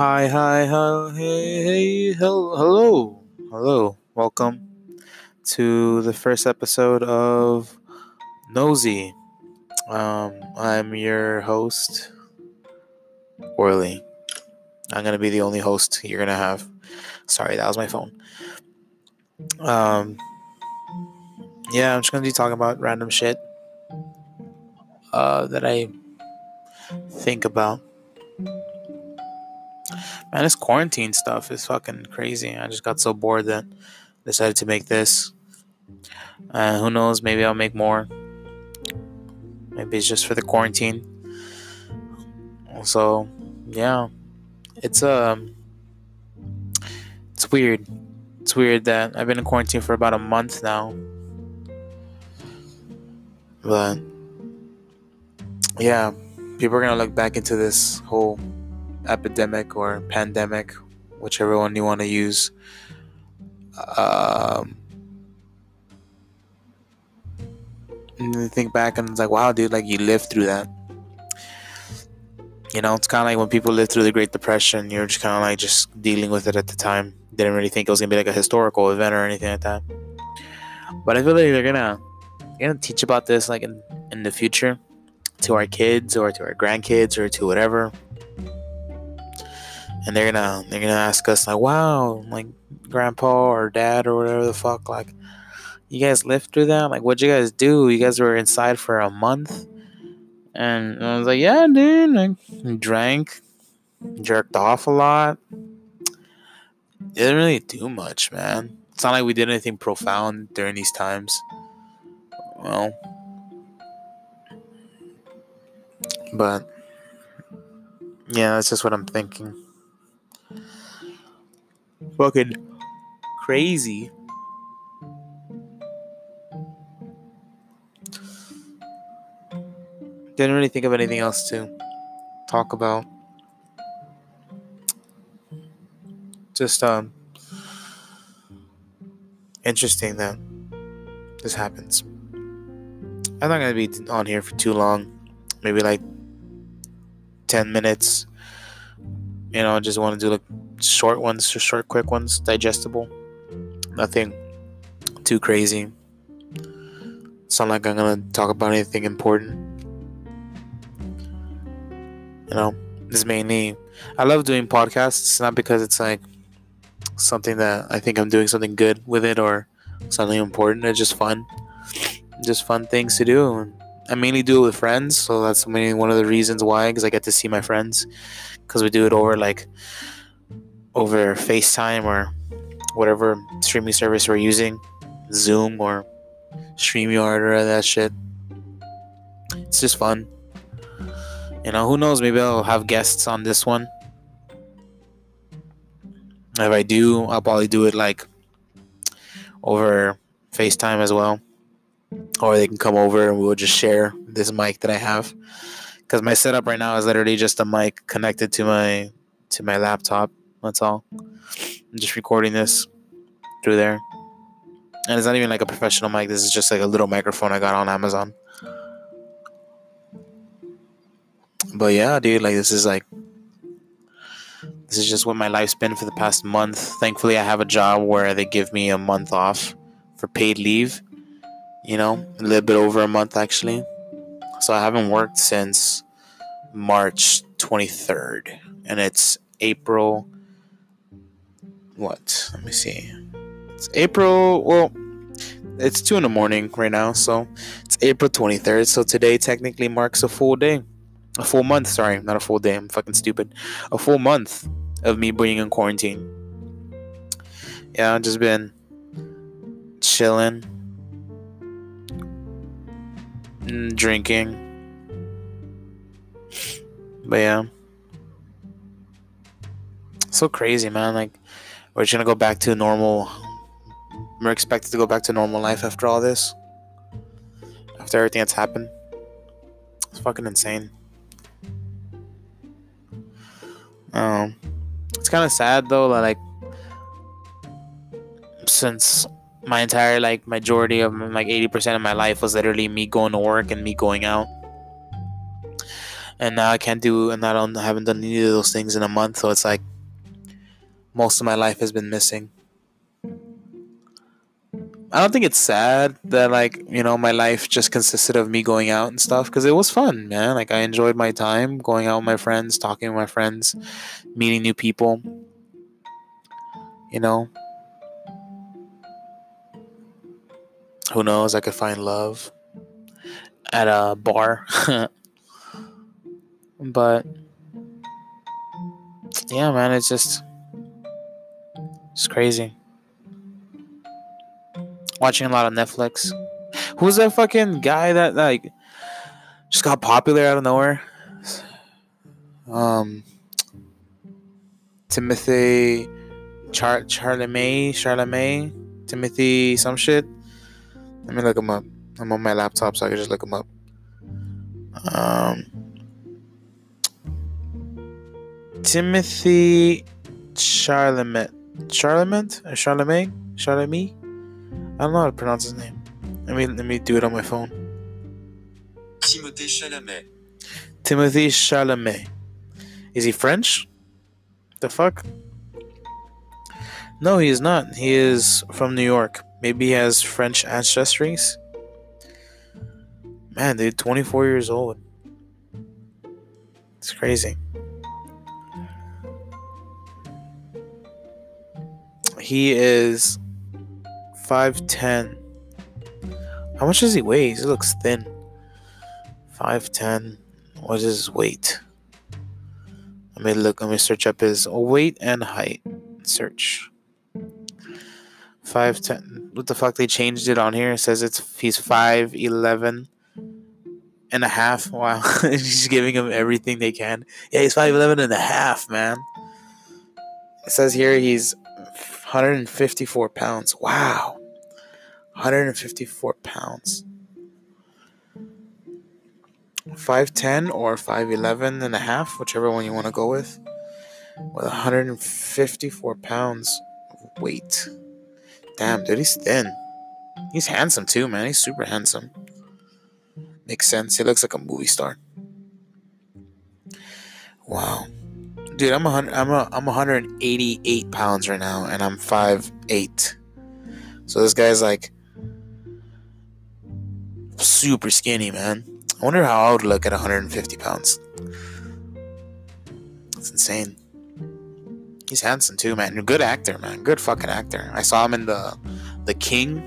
Hi, hi, hi, hey, hey, hel- hello, hello. Welcome to the first episode of Nosy. Um, I'm your host, Orly. I'm gonna be the only host you're gonna have. Sorry, that was my phone. Um, yeah, I'm just gonna be talking about random shit uh, that I think about. Man, this quarantine stuff is fucking crazy. I just got so bored that I decided to make this. Uh, who knows? Maybe I'll make more. Maybe it's just for the quarantine. So, yeah, it's um, it's weird. It's weird that I've been in quarantine for about a month now. But yeah, people are gonna look back into this whole epidemic or pandemic, whichever one you want to use. Um, and you think back and it's like, wow, dude, like you lived through that. You know, it's kind of like when people lived through the Great Depression, you're just kind of like just dealing with it at the time. Didn't really think it was gonna be like a historical event or anything like that. But I feel like they're gonna, gonna teach about this like in in the future to our kids or to our grandkids or to whatever and they're gonna they're gonna ask us like wow like grandpa or dad or whatever the fuck like you guys lived through that? Like what'd you guys do? You guys were inside for a month? And i was like yeah dude I drank jerked off a lot. Didn't really do much man. It's not like we did anything profound during these times. Well. But yeah that's just what i'm thinking fucking crazy. Didn't really think of anything else to talk about. Just um interesting that this happens. I'm not gonna be on here for too long. Maybe like ten minutes. You know, I just want to do like short ones, just short, quick ones, digestible. Nothing too crazy. It's not like I'm gonna talk about anything important. You know, this mainly I love doing podcasts. Not because it's like something that I think I'm doing something good with it or something important. It's just fun, just fun things to do. I mainly do it with friends, so that's mainly one of the reasons why, because I get to see my friends, because we do it over like over FaceTime or whatever streaming service we're using, Zoom or StreamYard or that shit. It's just fun. You know, who knows? Maybe I'll have guests on this one. If I do, I'll probably do it like over FaceTime as well. Or they can come over and we'll just share this mic that I have. Because my setup right now is literally just a mic connected to my to my laptop. That's all. I'm just recording this through there. And it's not even like a professional mic. This is just like a little microphone I got on Amazon. But yeah, dude, like this is like this is just what my life's been for the past month. Thankfully, I have a job where they give me a month off for paid leave. You know, a little bit over a month actually. So I haven't worked since March 23rd, and it's April. What? Let me see. It's April. Well, it's two in the morning right now, so it's April 23rd. So today technically marks a full day, a full month. Sorry, not a full day. I'm fucking stupid. A full month of me being in quarantine. Yeah, I've just been chilling, drinking. But yeah. So crazy, man. Like, we're just gonna go back to normal. We're expected to go back to normal life after all this. After everything that's happened. It's fucking insane. Um, it's kind of sad though, like, since my entire like majority of like 80% of my life was literally me going to work and me going out and now I can't do, and I don't I haven't done any of those things in a month. So it's like most of my life has been missing. I don't think it's sad that like you know my life just consisted of me going out and stuff because it was fun, man. Like I enjoyed my time going out with my friends, talking with my friends, meeting new people. You know, who knows? I could find love at a bar, but yeah, man, it's just it's crazy watching a lot of Netflix. Who's that fucking guy that like just got popular out of nowhere? Um, Timothy Char Charlemagne Charlemagne Timothy some shit. Let me look him up. I'm on my laptop, so I can just look him up. Um, Timothy Charlemagne Charlemagne or Charlemagne Charlemagne I don't know how to pronounce his name. Let me let me do it on my phone. Timothée Chalamet. Timothy Chalamet. Is he French? The fuck? No, he is not. He is from New York. Maybe he has French ancestries. Man, dude, 24 years old. It's crazy. He is 5'10. How much does he weigh? He looks thin. 5'10. What is his weight? Let me look, let me search up his weight and height. Search. 5'10. What the fuck? They changed it on here. It says it's he's 5'11 and a half. Wow. He's giving him everything they can. Yeah, he's 5'11 and a half, man. It says here he's 154 pounds. Wow. 154 pounds. 5'10 or 5'11 and a half, whichever one you want to go with, with 154 pounds weight. Damn, dude, he's thin. He's handsome too, man. He's super handsome. Makes sense. He looks like a movie star. Wow. Dude, I'm a, I'm a, I'm 188 pounds right now, and I'm 5'8. So this guy's like super skinny, man. I wonder how I would look at 150 pounds. It's insane. He's handsome too, man. Good actor, man. Good fucking actor. I saw him in the the King.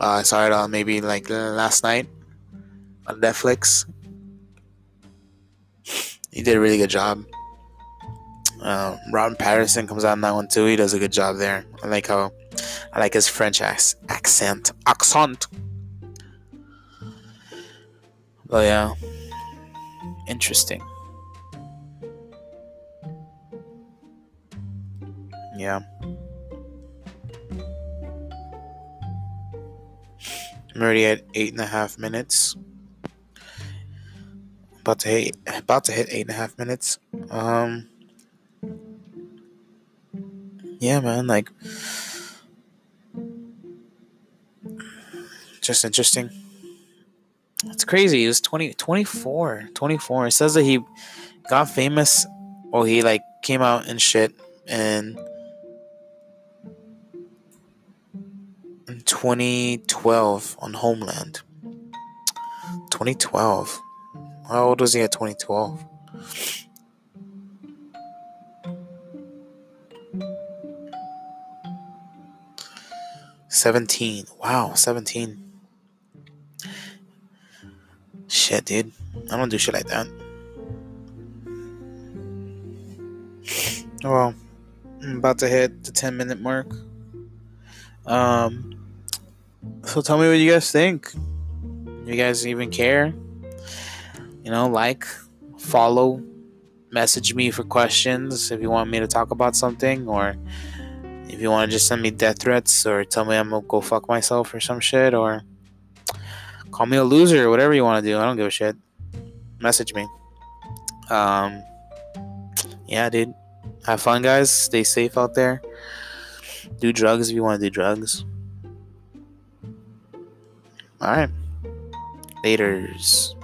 Uh, I saw it on maybe like last night on Netflix. He did a really good job. Uh, Robin Pattinson comes out in that one too. He does a good job there. I like how I like his French accent. Accent. But yeah, interesting. Yeah. I'm already at eight and a half minutes. About to hit about to hit eight and a half minutes. Um Yeah man, like just interesting. It's crazy. He was 20, 24. 24. It says that he got famous. Well, he like came out and shit and in 2012 on Homeland. 2012. How old was he at 2012? Seventeen. Wow, seventeen. Shit, dude. I don't do shit like that. Well, I'm about to hit the 10 minute mark. Um, so tell me what you guys think. You guys even care? You know, like, follow, message me for questions if you want me to talk about something, or if you want to just send me death threats, or tell me I'm gonna go fuck myself or some shit, or call me a loser, or whatever you want to do. I don't give a shit. Message me. Um, yeah, dude. Have fun, guys. Stay safe out there. Do drugs if you want to do drugs. All right. Laters.